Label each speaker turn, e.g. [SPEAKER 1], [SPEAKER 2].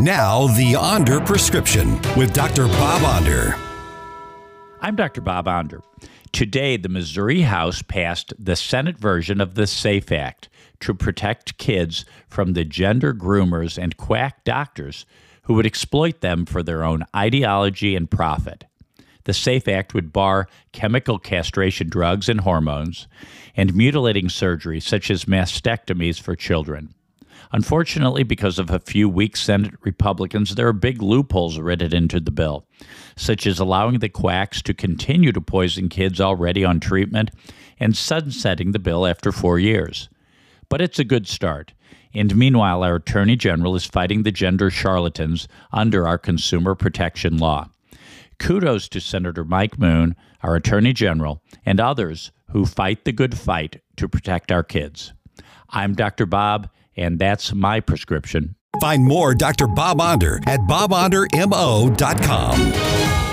[SPEAKER 1] Now, the Onder prescription with Dr. Bob Onder.
[SPEAKER 2] I'm Dr. Bob Onder. Today, the Missouri House passed the Senate version of the SAFE Act to protect kids from the gender groomers and quack doctors who would exploit them for their own ideology and profit. The SAFE Act would bar chemical castration drugs and hormones and mutilating surgery such as mastectomies for children. Unfortunately, because of a few weak Senate Republicans, there are big loopholes written into the bill, such as allowing the quacks to continue to poison kids already on treatment and sunsetting the bill after four years. But it's a good start. And meanwhile, our Attorney General is fighting the gender charlatans under our consumer protection law. Kudos to Senator Mike Moon, our Attorney General, and others who fight the good fight to protect our kids. I'm Dr. Bob, and that's my prescription.
[SPEAKER 1] Find more Dr. Bob Onder at bobondermo.com.